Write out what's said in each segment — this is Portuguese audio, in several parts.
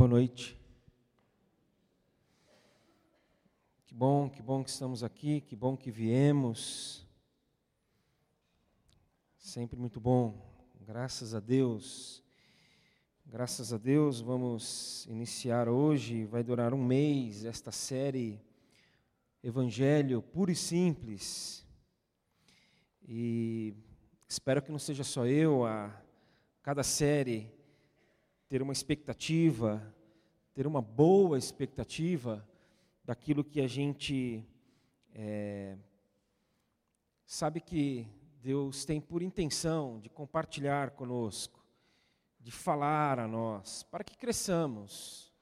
Boa noite. Que bom, que bom que estamos aqui, que bom que viemos. Sempre muito bom, graças a Deus. Graças a Deus, vamos iniciar hoje, vai durar um mês, esta série Evangelho puro e simples. E espero que não seja só eu, a cada série ter uma expectativa, ter uma boa expectativa daquilo que a gente é, sabe que Deus tem por intenção de compartilhar conosco, de falar a nós, para que cresçamos,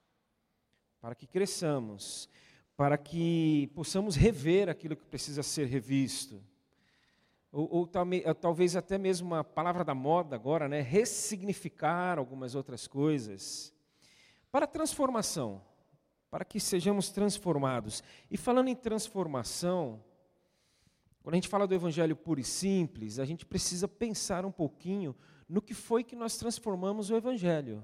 para que cresçamos, para que possamos rever aquilo que precisa ser revisto. Ou, ou, talvez até mesmo uma palavra da moda agora, né? ressignificar algumas outras coisas. Para transformação, para que sejamos transformados. E falando em transformação, quando a gente fala do Evangelho puro e simples, a gente precisa pensar um pouquinho no que foi que nós transformamos o Evangelho.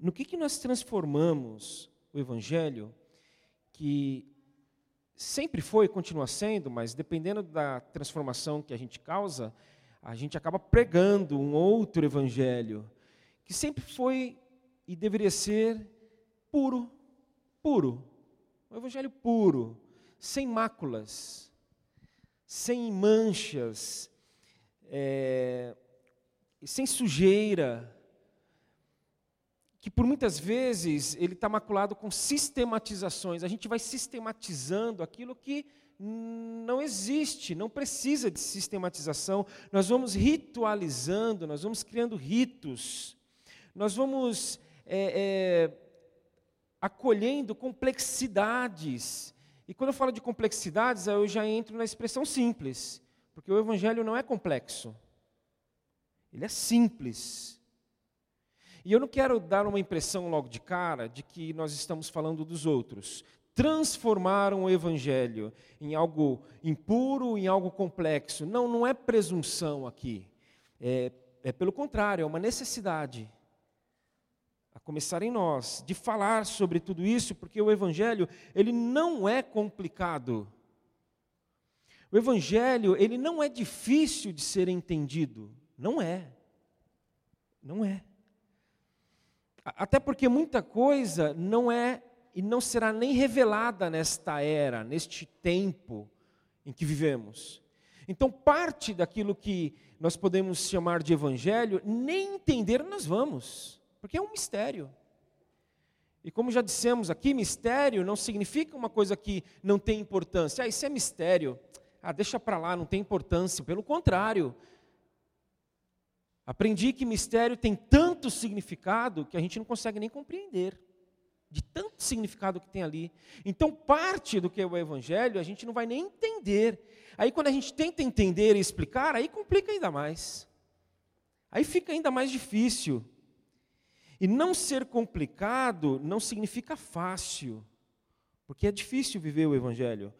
No que, que nós transformamos o Evangelho que sempre foi e continua sendo, mas dependendo da transformação que a gente causa, a gente acaba pregando um outro evangelho, que sempre foi e deveria ser puro, puro, um evangelho puro, sem máculas, sem manchas, é, sem sujeira, que por muitas vezes ele está maculado com sistematizações. A gente vai sistematizando aquilo que não existe, não precisa de sistematização. Nós vamos ritualizando, nós vamos criando ritos, nós vamos é, é, acolhendo complexidades. E quando eu falo de complexidades, eu já entro na expressão simples, porque o Evangelho não é complexo, ele é simples. E eu não quero dar uma impressão logo de cara de que nós estamos falando dos outros. Transformaram o evangelho em algo impuro, em algo complexo. Não, não é presunção aqui. É, é pelo contrário, é uma necessidade. A começar em nós, de falar sobre tudo isso, porque o evangelho, ele não é complicado. O evangelho, ele não é difícil de ser entendido. Não é. Não é. Até porque muita coisa não é e não será nem revelada nesta era, neste tempo em que vivemos. Então, parte daquilo que nós podemos chamar de evangelho, nem entender nós vamos, porque é um mistério. E como já dissemos aqui, mistério não significa uma coisa que não tem importância. Ah, isso é mistério. Ah, deixa para lá, não tem importância. Pelo contrário, Aprendi que mistério tem tanto significado que a gente não consegue nem compreender, de tanto significado que tem ali. Então, parte do que é o Evangelho a gente não vai nem entender. Aí, quando a gente tenta entender e explicar, aí complica ainda mais. Aí fica ainda mais difícil. E não ser complicado não significa fácil, porque é difícil viver o Evangelho.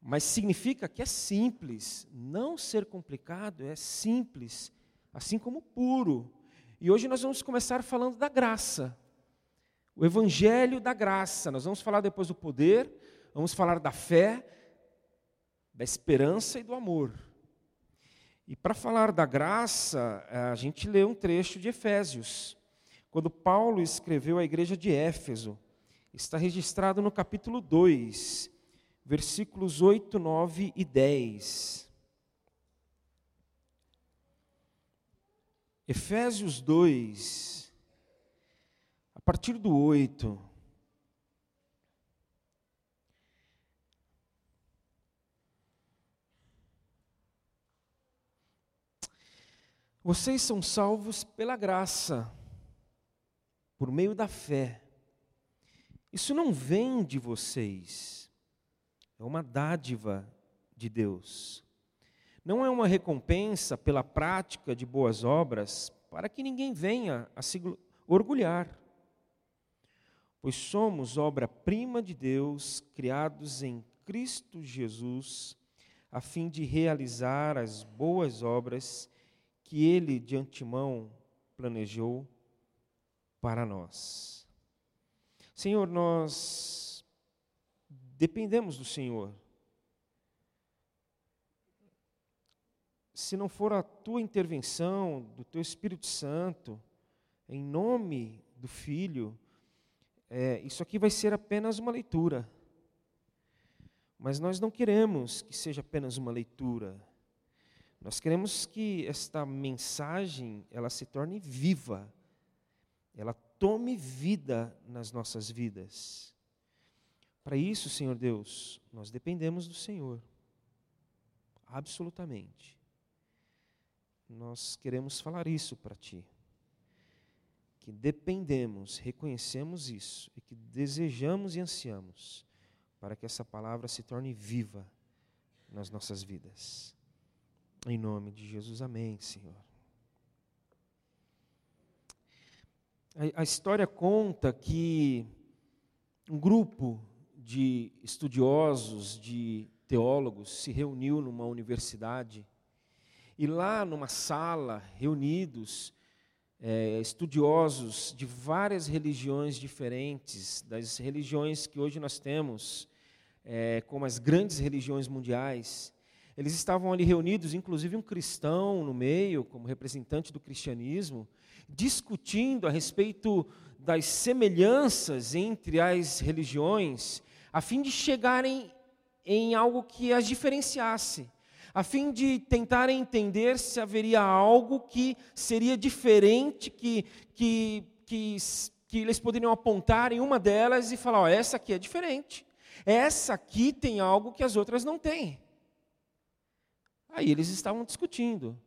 Mas significa que é simples. Não ser complicado é simples assim como puro. E hoje nós vamos começar falando da graça. O evangelho da graça. Nós vamos falar depois do poder, vamos falar da fé, da esperança e do amor. E para falar da graça, a gente lê um trecho de Efésios. Quando Paulo escreveu à igreja de Éfeso, está registrado no capítulo 2, versículos 8, 9 e 10. Efésios 2, a partir do 8. Vocês são salvos pela graça, por meio da fé. Isso não vem de vocês, é uma dádiva de Deus não é uma recompensa pela prática de boas obras, para que ninguém venha a se orgulhar. Pois somos obra-prima de Deus, criados em Cristo Jesus, a fim de realizar as boas obras que Ele de antemão planejou para nós. Senhor, nós dependemos do Senhor. Se não for a tua intervenção, do teu Espírito Santo, em nome do Filho, é, isso aqui vai ser apenas uma leitura. Mas nós não queremos que seja apenas uma leitura. Nós queremos que esta mensagem ela se torne viva, ela tome vida nas nossas vidas. Para isso, Senhor Deus, nós dependemos do Senhor, absolutamente. Nós queremos falar isso para Ti que dependemos, reconhecemos isso e que desejamos e ansiamos para que essa palavra se torne viva nas nossas vidas. Em nome de Jesus, amém, Senhor. A, a história conta que um grupo de estudiosos, de teólogos, se reuniu numa universidade e lá numa sala, reunidos, é, estudiosos de várias religiões diferentes, das religiões que hoje nós temos, é, como as grandes religiões mundiais. Eles estavam ali reunidos, inclusive um cristão no meio, como representante do cristianismo, discutindo a respeito das semelhanças entre as religiões, a fim de chegarem em algo que as diferenciasse a fim de tentar entender se haveria algo que seria diferente, que, que, que, que eles poderiam apontar em uma delas e falar: essa aqui é diferente, essa aqui tem algo que as outras não têm. Aí eles estavam discutindo.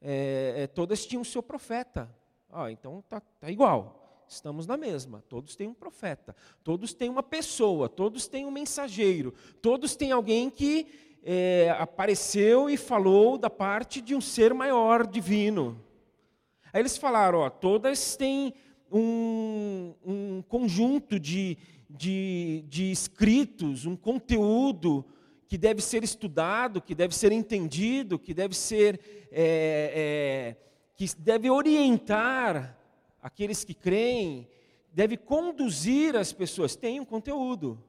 É, é, todas tinham o seu profeta. Ah, então tá, tá igual. Estamos na mesma. Todos têm um profeta. Todos têm uma pessoa. Todos têm um mensageiro. Todos têm alguém que é, apareceu e falou da parte de um ser maior, divino. Aí eles falaram: ó, todas têm um, um conjunto de, de, de escritos, um conteúdo que deve ser estudado, que deve ser entendido, que deve ser é, é, que deve orientar aqueles que creem, deve conduzir as pessoas. Tem um conteúdo.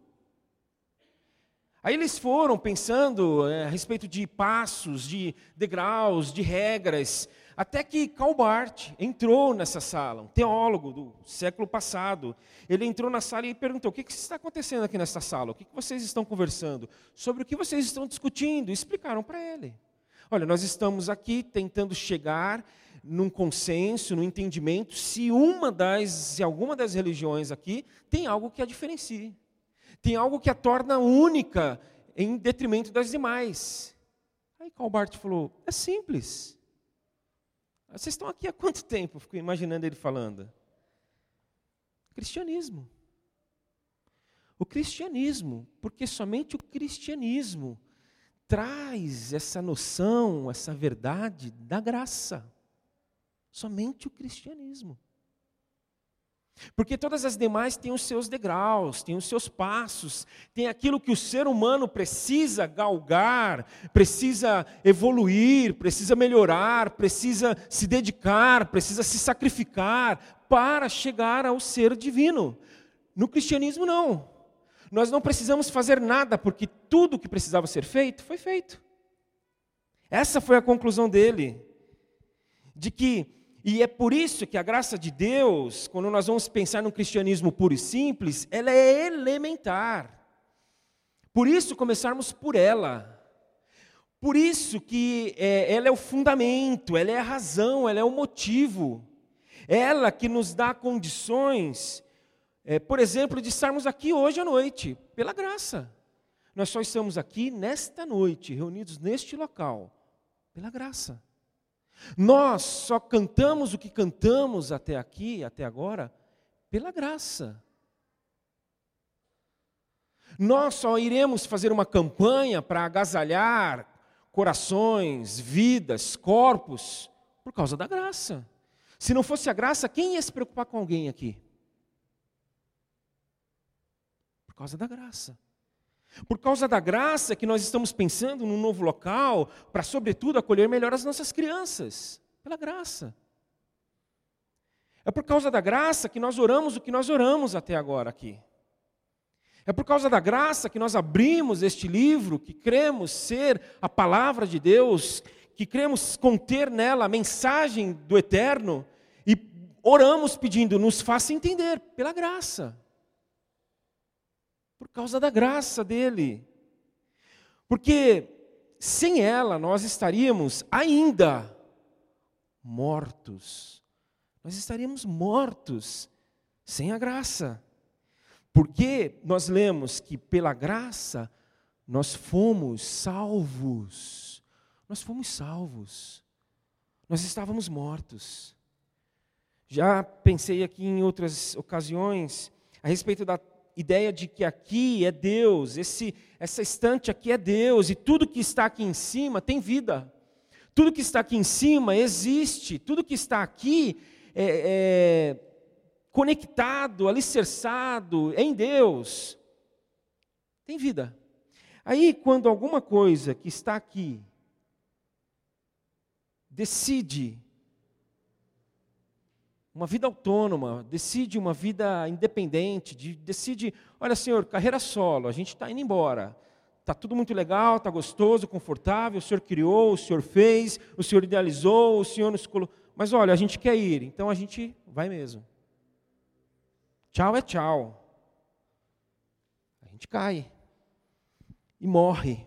Aí eles foram pensando é, a respeito de passos, de degraus, de regras, até que Calbart entrou nessa sala, um teólogo do século passado. Ele entrou na sala e perguntou: O que, que está acontecendo aqui nessa sala? O que, que vocês estão conversando? Sobre o que vocês estão discutindo? E explicaram para ele: Olha, nós estamos aqui tentando chegar num consenso, num entendimento, se uma das, se alguma das religiões aqui tem algo que a diferencie tem algo que a torna única em detrimento das demais. Aí Calbart falou: é simples. Vocês estão aqui há quanto tempo? Fico imaginando ele falando. Cristianismo. O cristianismo, porque somente o cristianismo traz essa noção, essa verdade da graça. Somente o cristianismo. Porque todas as demais têm os seus degraus, têm os seus passos, tem aquilo que o ser humano precisa galgar, precisa evoluir, precisa melhorar, precisa se dedicar, precisa se sacrificar para chegar ao ser divino. No cristianismo, não. Nós não precisamos fazer nada, porque tudo que precisava ser feito foi feito. Essa foi a conclusão dele, de que e é por isso que a graça de Deus, quando nós vamos pensar no cristianismo puro e simples, ela é elementar. Por isso começarmos por ela. Por isso que é, ela é o fundamento, ela é a razão, ela é o motivo. Ela que nos dá condições, é, por exemplo, de estarmos aqui hoje à noite, pela graça. Nós só estamos aqui nesta noite, reunidos neste local, pela graça. Nós só cantamos o que cantamos até aqui, até agora, pela graça. Nós só iremos fazer uma campanha para agasalhar corações, vidas, corpos, por causa da graça. Se não fosse a graça, quem ia se preocupar com alguém aqui? Por causa da graça. Por causa da graça que nós estamos pensando num novo local, para, sobretudo, acolher melhor as nossas crianças. Pela graça. É por causa da graça que nós oramos o que nós oramos até agora aqui. É por causa da graça que nós abrimos este livro, que cremos ser a palavra de Deus, que cremos conter nela a mensagem do eterno e oramos pedindo, nos faça entender pela graça. Por causa da graça dele. Porque sem ela nós estaríamos ainda mortos. Nós estaríamos mortos sem a graça. Porque nós lemos que pela graça nós fomos salvos. Nós fomos salvos. Nós estávamos mortos. Já pensei aqui em outras ocasiões a respeito da ideia de que aqui é Deus, esse, essa estante aqui é Deus, e tudo que está aqui em cima tem vida. Tudo que está aqui em cima existe, tudo que está aqui é, é conectado, alicerçado em Deus, tem vida. Aí, quando alguma coisa que está aqui decide uma vida autônoma, decide uma vida independente, decide, olha senhor, carreira solo, a gente está indo embora. Está tudo muito legal, está gostoso, confortável, o senhor criou, o senhor fez, o senhor idealizou, o senhor nos colocou. Mas olha, a gente quer ir, então a gente vai mesmo. Tchau é tchau. A gente cai e morre.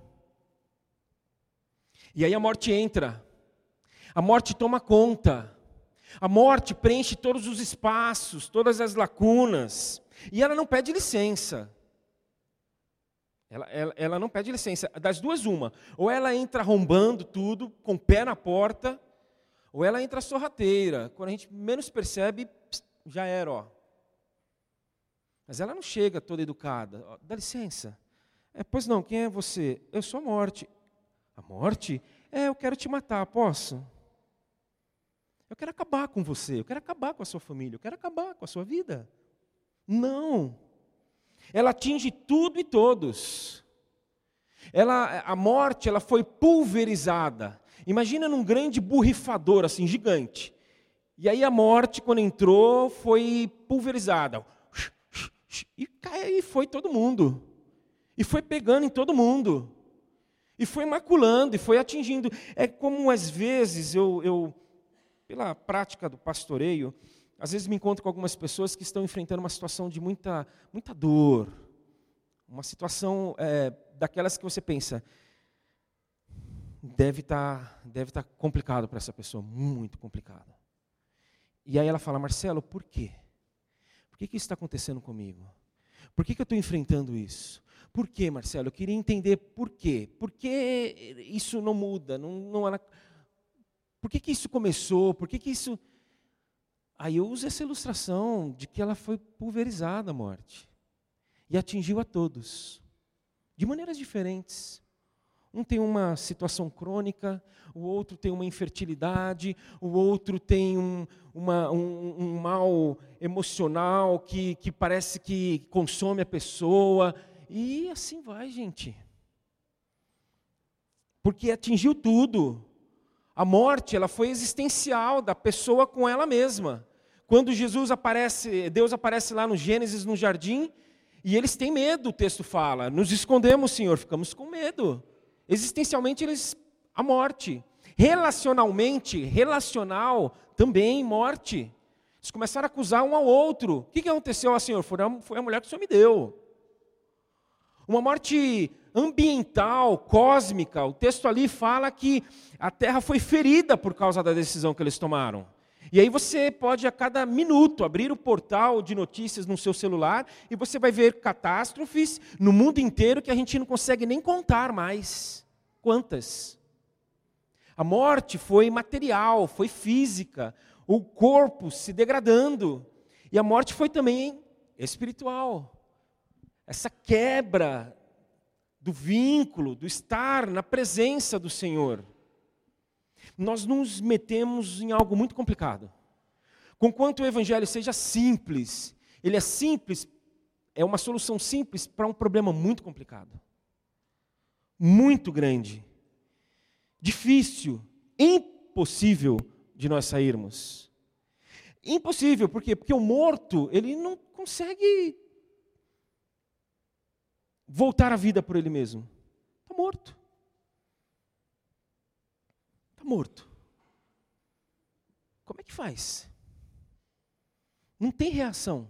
E aí a morte entra. A morte toma conta. A morte preenche todos os espaços, todas as lacunas. E ela não pede licença. Ela, ela, ela, não pede licença. Das duas, uma. Ou ela entra arrombando tudo, com o pé na porta, ou ela entra sorrateira. Quando a gente menos percebe, já era, ó. Mas ela não chega toda educada. Dá licença. É, pois não, quem é você? Eu sou a morte. A morte? É, eu quero te matar, posso? Eu quero acabar com você, eu quero acabar com a sua família, eu quero acabar com a sua vida. Não. Ela atinge tudo e todos. Ela, a morte, ela foi pulverizada. Imagina num grande borrifador assim gigante. E aí a morte, quando entrou, foi pulverizada. E, cai, e foi todo mundo. E foi pegando em todo mundo. E foi maculando, e foi atingindo. É como às vezes eu, eu pela prática do pastoreio, às vezes me encontro com algumas pessoas que estão enfrentando uma situação de muita, muita dor. Uma situação é, daquelas que você pensa, deve estar tá, deve tá complicado para essa pessoa, muito complicado. E aí ela fala, Marcelo, por quê? Por que, que isso está acontecendo comigo? Por que, que eu estou enfrentando isso? Por quê, Marcelo? Eu queria entender por quê. Por que isso não muda? Não, não era... Por que, que isso começou? Por que, que isso. Aí eu uso essa ilustração de que ela foi pulverizada a morte. E atingiu a todos. De maneiras diferentes. Um tem uma situação crônica, o outro tem uma infertilidade, o outro tem um, uma, um, um mal emocional que, que parece que consome a pessoa. E assim vai, gente. Porque atingiu tudo. A morte, ela foi existencial da pessoa com ela mesma. Quando Jesus aparece, Deus aparece lá no Gênesis, no jardim, e eles têm medo, o texto fala. Nos escondemos, Senhor, ficamos com medo. Existencialmente, eles a morte. Relacionalmente, relacional, também morte. Eles começaram a acusar um ao outro. O que, aconteceu, ah, Senhor? Foi a mulher que o Senhor me deu. Uma morte ambiental, cósmica. O texto ali fala que a terra foi ferida por causa da decisão que eles tomaram. E aí você pode a cada minuto abrir o portal de notícias no seu celular e você vai ver catástrofes no mundo inteiro que a gente não consegue nem contar mais. Quantas? A morte foi material, foi física, o corpo se degradando. E a morte foi também espiritual. Essa quebra do vínculo, do estar na presença do Senhor nós nos metemos em algo muito complicado. Conquanto o evangelho seja simples, ele é simples, é uma solução simples para um problema muito complicado. Muito grande. Difícil, impossível de nós sairmos. Impossível, por quê? Porque o morto, ele não consegue voltar à vida por ele mesmo. Está morto. Está morto. Como é que faz? Não tem reação.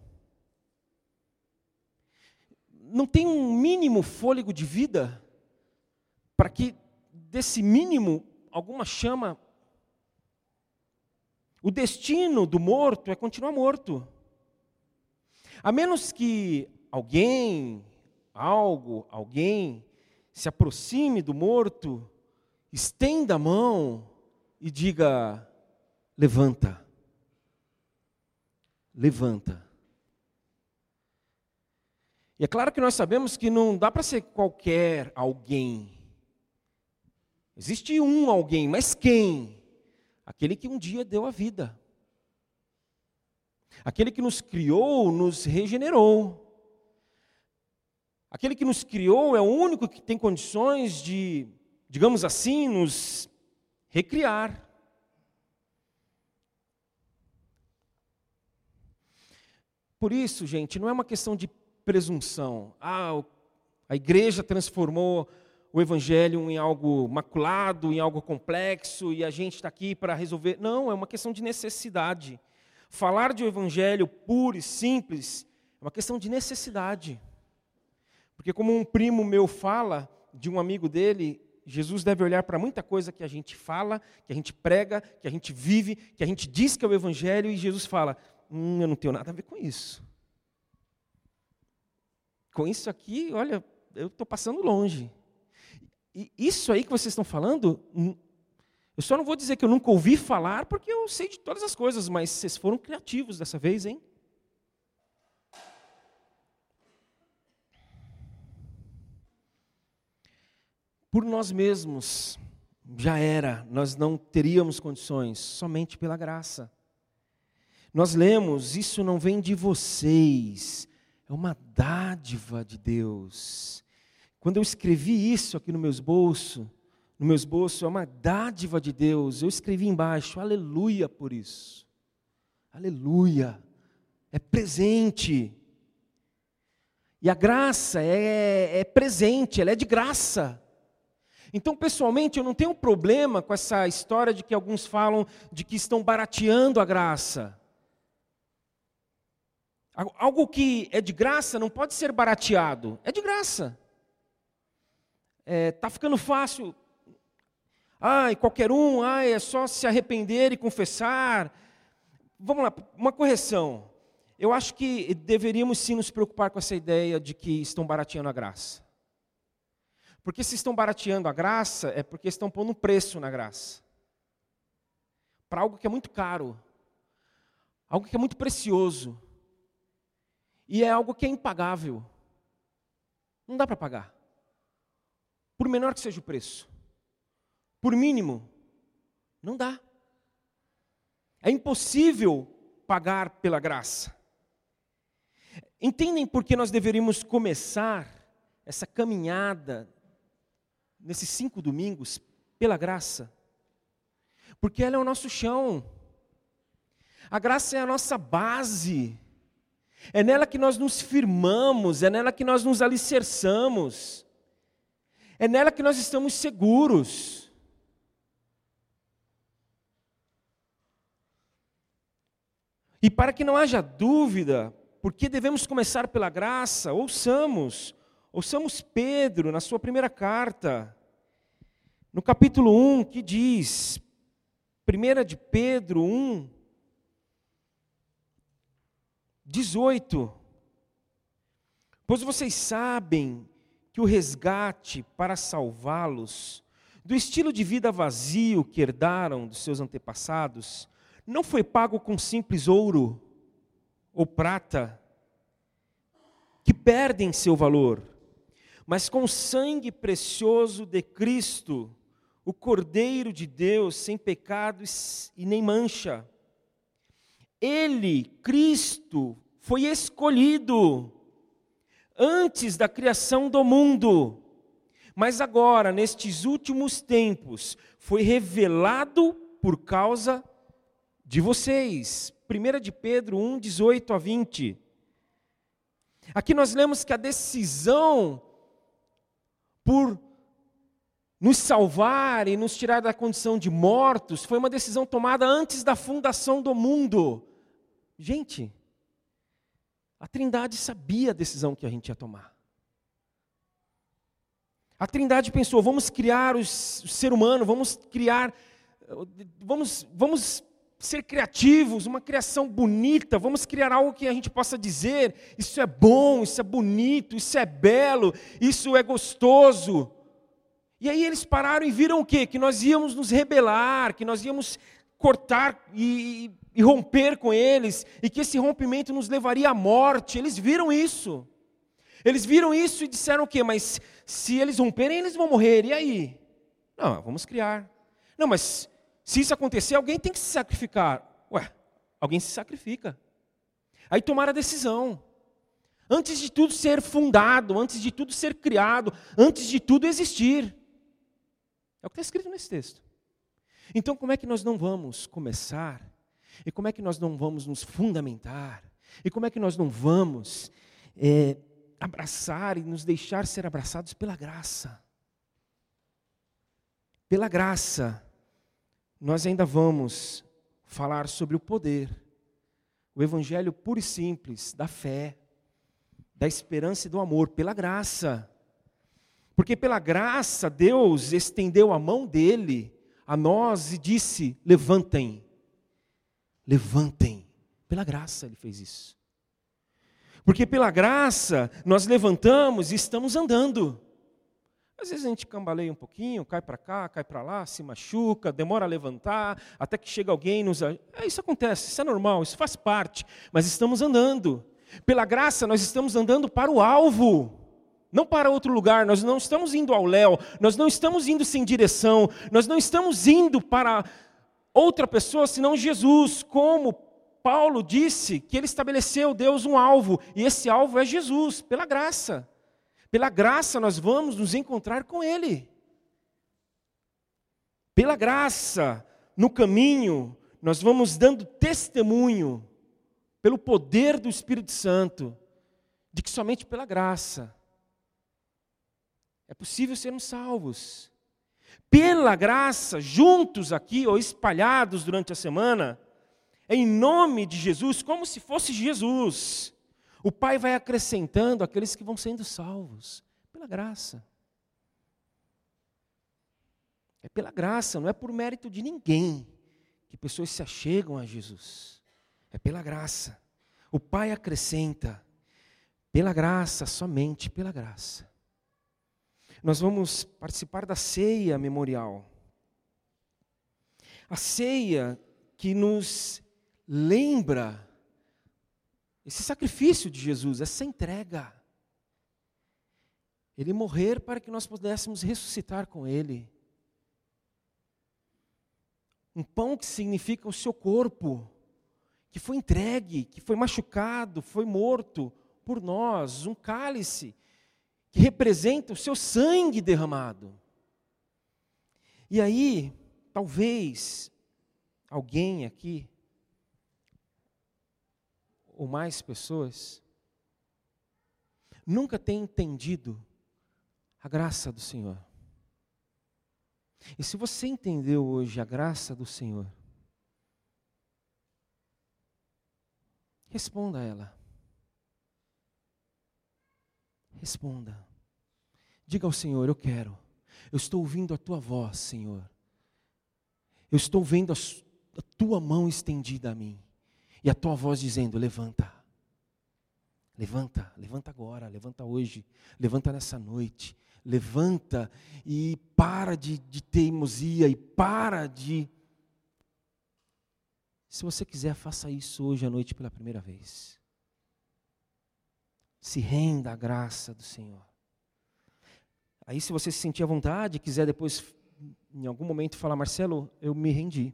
Não tem um mínimo fôlego de vida para que desse mínimo alguma chama o destino do morto é continuar morto. A menos que alguém, algo, alguém se aproxime do morto, estenda a mão e diga: levanta. Levanta. E é claro que nós sabemos que não dá para ser qualquer alguém. Existe um alguém, mas quem? Aquele que um dia deu a vida. Aquele que nos criou, nos regenerou. Aquele que nos criou é o único que tem condições de, digamos assim, nos recriar. Por isso, gente, não é uma questão de presunção. Ah, a igreja transformou o evangelho em algo maculado, em algo complexo, e a gente está aqui para resolver. Não, é uma questão de necessidade. Falar de um evangelho puro e simples é uma questão de necessidade. Porque, como um primo meu fala, de um amigo dele, Jesus deve olhar para muita coisa que a gente fala, que a gente prega, que a gente vive, que a gente diz que é o evangelho, e Jesus fala: hum, eu não tenho nada a ver com isso. Com isso aqui, olha, eu estou passando longe. E isso aí que vocês estão falando, hum, eu só não vou dizer que eu nunca ouvi falar, porque eu sei de todas as coisas, mas vocês foram criativos dessa vez, hein? Por nós mesmos, já era, nós não teríamos condições, somente pela graça. Nós lemos, isso não vem de vocês, é uma dádiva de Deus. Quando eu escrevi isso aqui no meus bolsos, no meus bolsos é uma dádiva de Deus. Eu escrevi embaixo, aleluia por isso. Aleluia. É presente. E a graça é, é presente, ela é de graça. Então, pessoalmente, eu não tenho problema com essa história de que alguns falam de que estão barateando a graça. Algo que é de graça não pode ser barateado, é de graça está é, tá ficando fácil. Ai, qualquer um, ai, é só se arrepender e confessar. Vamos lá, uma correção. Eu acho que deveríamos sim nos preocupar com essa ideia de que estão barateando a graça. Porque se estão barateando a graça, é porque estão pondo um preço na graça. Para algo que é muito caro. Algo que é muito precioso. E é algo que é impagável. Não dá para pagar por menor que seja o preço, por mínimo, não dá. É impossível pagar pela graça. Entendem por que nós deveríamos começar essa caminhada nesses cinco domingos pela graça? Porque ela é o nosso chão. A graça é a nossa base. É nela que nós nos firmamos, é nela que nós nos alicerçamos. É nela que nós estamos seguros. E para que não haja dúvida, porque devemos começar pela graça, ouçamos, ouçamos Pedro na sua primeira carta, no capítulo 1, que diz, 1 de Pedro 1, 18. Pois vocês sabem que o resgate para salvá-los do estilo de vida vazio que herdaram dos seus antepassados não foi pago com simples ouro ou prata, que perdem seu valor, mas com o sangue precioso de Cristo, o Cordeiro de Deus, sem pecado e nem mancha. Ele, Cristo, foi escolhido antes da criação do mundo, mas agora, nestes últimos tempos, foi revelado por causa de vocês, 1 de Pedro 1, 18 a 20. Aqui nós lemos que a decisão por nos salvar e nos tirar da condição de mortos foi uma decisão tomada antes da fundação do mundo. Gente, a Trindade sabia a decisão que a gente ia tomar. A Trindade pensou: vamos criar o ser humano, vamos criar, vamos, vamos ser criativos, uma criação bonita, vamos criar algo que a gente possa dizer: isso é bom, isso é bonito, isso é belo, isso é gostoso. E aí eles pararam e viram o quê? Que nós íamos nos rebelar, que nós íamos cortar e, e romper com eles, e que esse rompimento nos levaria à morte. Eles viram isso. Eles viram isso e disseram o quê? Mas se eles romperem, eles vão morrer. E aí? Não, vamos criar. Não, mas se isso acontecer, alguém tem que se sacrificar. Ué, alguém se sacrifica. Aí tomaram a decisão. Antes de tudo ser fundado, antes de tudo ser criado, antes de tudo existir. É o que está escrito nesse texto. Então, como é que nós não vamos começar? E como é que nós não vamos nos fundamentar? E como é que nós não vamos é, abraçar e nos deixar ser abraçados pela graça? Pela graça, nós ainda vamos falar sobre o poder, o evangelho puro e simples da fé, da esperança e do amor, pela graça. Porque pela graça Deus estendeu a mão dele a nós e disse: levantem, levantem. Pela graça ele fez isso. Porque pela graça nós levantamos e estamos andando. Às vezes a gente cambaleia um pouquinho, cai para cá, cai para lá, se machuca, demora a levantar, até que chega alguém e nos. É, isso acontece, isso é normal, isso faz parte, mas estamos andando. Pela graça, nós estamos andando para o alvo não para outro lugar, nós não estamos indo ao léu, nós não estamos indo sem direção, nós não estamos indo para outra pessoa senão Jesus, como Paulo disse que ele estabeleceu Deus um alvo, e esse alvo é Jesus, pela graça. Pela graça nós vamos nos encontrar com Ele. Pela graça, no caminho, nós vamos dando testemunho, pelo poder do Espírito Santo, de que somente pela graça é possível sermos salvos. Pela graça, juntos aqui ou espalhados durante a semana, em nome de Jesus, como se fosse Jesus. O Pai vai acrescentando aqueles que vão sendo salvos, pela graça. É pela graça, não é por mérito de ninguém que pessoas se achegam a Jesus. É pela graça. O Pai acrescenta, pela graça, somente pela graça nós vamos participar da ceia memorial. A ceia que nos lembra esse sacrifício de Jesus, essa entrega. Ele morrer para que nós pudéssemos ressuscitar com Ele. Um pão que significa o seu corpo, que foi entregue, que foi machucado, foi morto por nós. Um cálice que representa o seu sangue derramado. E aí, talvez alguém aqui, ou mais pessoas, nunca tenha entendido a graça do Senhor. E se você entendeu hoje a graça do Senhor, responda a ela. Responda. Diga ao Senhor: Eu quero. Eu estou ouvindo a tua voz, Senhor. Eu estou vendo a, tua mão estendida a mim. E a tua voz dizendo: Levanta. Levanta, levanta agora, levanta hoje, levanta nessa noite, levanta e para de, de teimosia e para de. Se você quiser, faça isso hoje à noite pela primeira vez. Se renda à graça do Senhor. Aí, se você se sentir à vontade, quiser depois, em algum momento, falar, Marcelo, eu me rendi.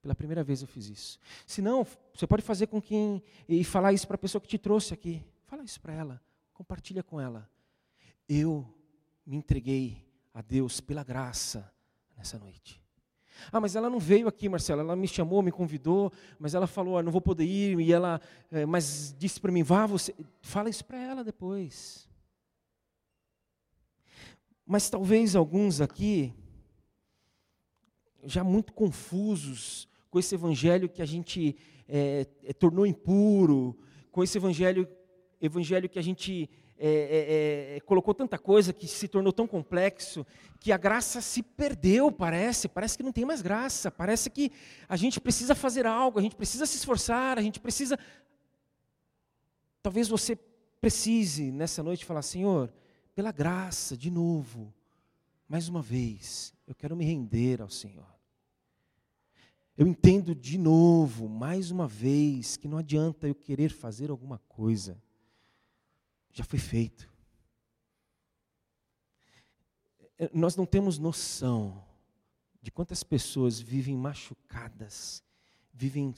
Pela primeira vez eu fiz isso. Se não, você pode fazer com quem. e falar isso para a pessoa que te trouxe aqui. Fala isso para ela. Compartilha com ela. Eu me entreguei a Deus pela graça nessa noite. Ah, mas ela não veio aqui, Marcela. Ela me chamou, me convidou, mas ela falou, ah, não vou poder ir. E ela, é, mas disse para mim, vá você. Fala isso para ela depois. Mas talvez alguns aqui, já muito confusos com esse evangelho que a gente é, tornou impuro, com esse evangelho, evangelho que a gente é, é, é, colocou tanta coisa que se tornou tão complexo que a graça se perdeu, parece. Parece que não tem mais graça. Parece que a gente precisa fazer algo, a gente precisa se esforçar, a gente precisa. Talvez você precise nessa noite falar: Senhor, pela graça, de novo, mais uma vez, eu quero me render ao Senhor. Eu entendo de novo, mais uma vez, que não adianta eu querer fazer alguma coisa já foi feito. É, nós não temos noção de quantas pessoas vivem machucadas, vivem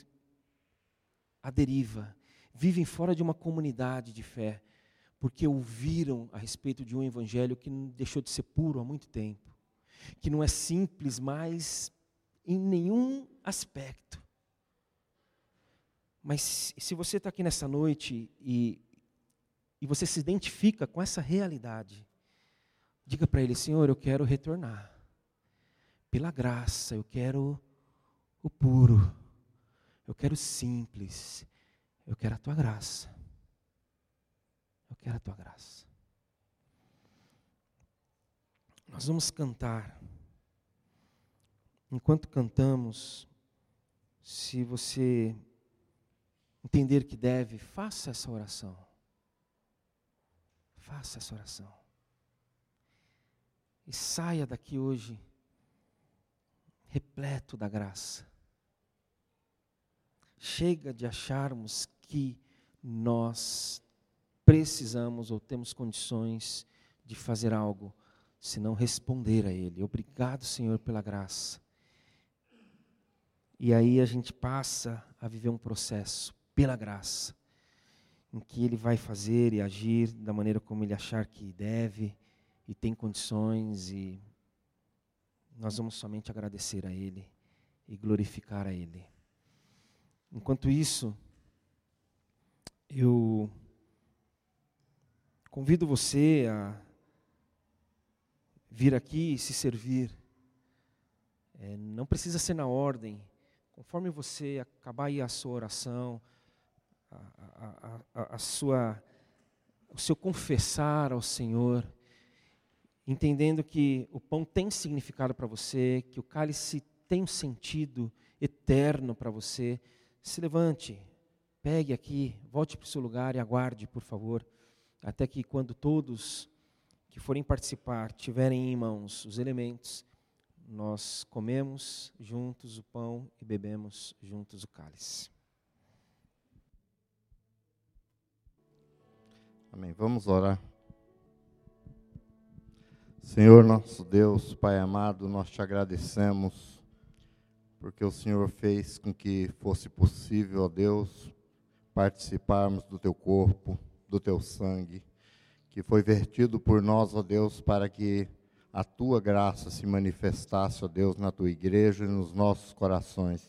à deriva, vivem fora de uma comunidade de fé, porque ouviram a respeito de um evangelho que deixou de ser puro há muito tempo, que não é simples mais em nenhum aspecto. Mas se você está aqui nessa noite e e você se identifica com essa realidade, diga para ele: Senhor, eu quero retornar. Pela graça, eu quero o puro. Eu quero o simples. Eu quero a tua graça. Eu quero a tua graça. Nós vamos cantar. Enquanto cantamos, se você entender que deve, faça essa oração. Faça essa oração. E saia daqui hoje repleto da graça. Chega de acharmos que nós precisamos ou temos condições de fazer algo, se não responder a Ele. Obrigado, Senhor, pela graça. E aí a gente passa a viver um processo pela graça em que ele vai fazer e agir da maneira como ele achar que deve e tem condições e nós vamos somente agradecer a ele e glorificar a ele. Enquanto isso, eu convido você a vir aqui e se servir. É, não precisa ser na ordem. Conforme você acabar aí a sua oração, a, a, a sua, o seu confessar ao Senhor, entendendo que o pão tem significado para você, que o cálice tem um sentido eterno para você, se levante, pegue aqui, volte para o seu lugar e aguarde, por favor, até que quando todos que forem participar tiverem em mãos os elementos, nós comemos juntos o pão e bebemos juntos o cálice. Vamos orar. Senhor nosso Deus, Pai amado, nós te agradecemos porque o Senhor fez com que fosse possível, ó Deus, participarmos do teu corpo, do teu sangue, que foi vertido por nós, ó Deus, para que a tua graça se manifestasse, ó Deus, na tua igreja e nos nossos corações.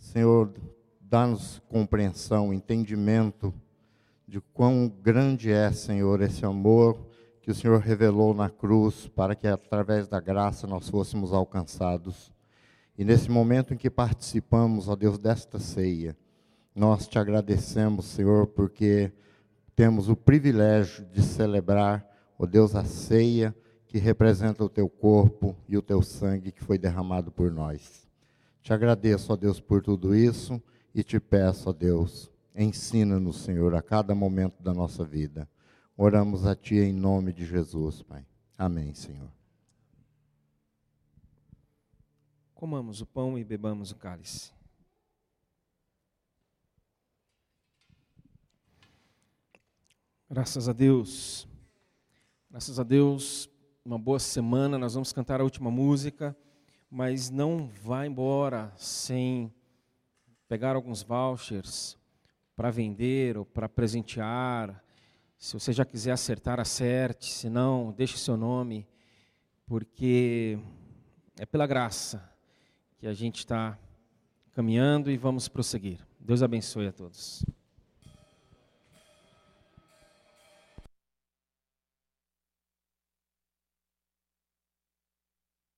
Senhor, dá-nos compreensão, entendimento, de quão grande é, Senhor, esse amor que o Senhor revelou na cruz para que através da graça nós fôssemos alcançados. E nesse momento em que participamos, ó Deus, desta ceia, nós te agradecemos, Senhor, porque temos o privilégio de celebrar, ó Deus, a ceia que representa o teu corpo e o teu sangue que foi derramado por nós. Te agradeço, ó Deus, por tudo isso e te peço, ó Deus, Ensina-nos, Senhor, a cada momento da nossa vida. Oramos a Ti em nome de Jesus, Pai. Amém, Senhor. Comamos o pão e bebamos o cálice. Graças a Deus. Graças a Deus, uma boa semana. Nós vamos cantar a última música, mas não vá embora sem pegar alguns vouchers para vender ou para presentear. Se você já quiser acertar, acerte. Se não, deixe seu nome, porque é pela graça. que a gente está caminhando e vamos prosseguir. Deus abençoe a todos.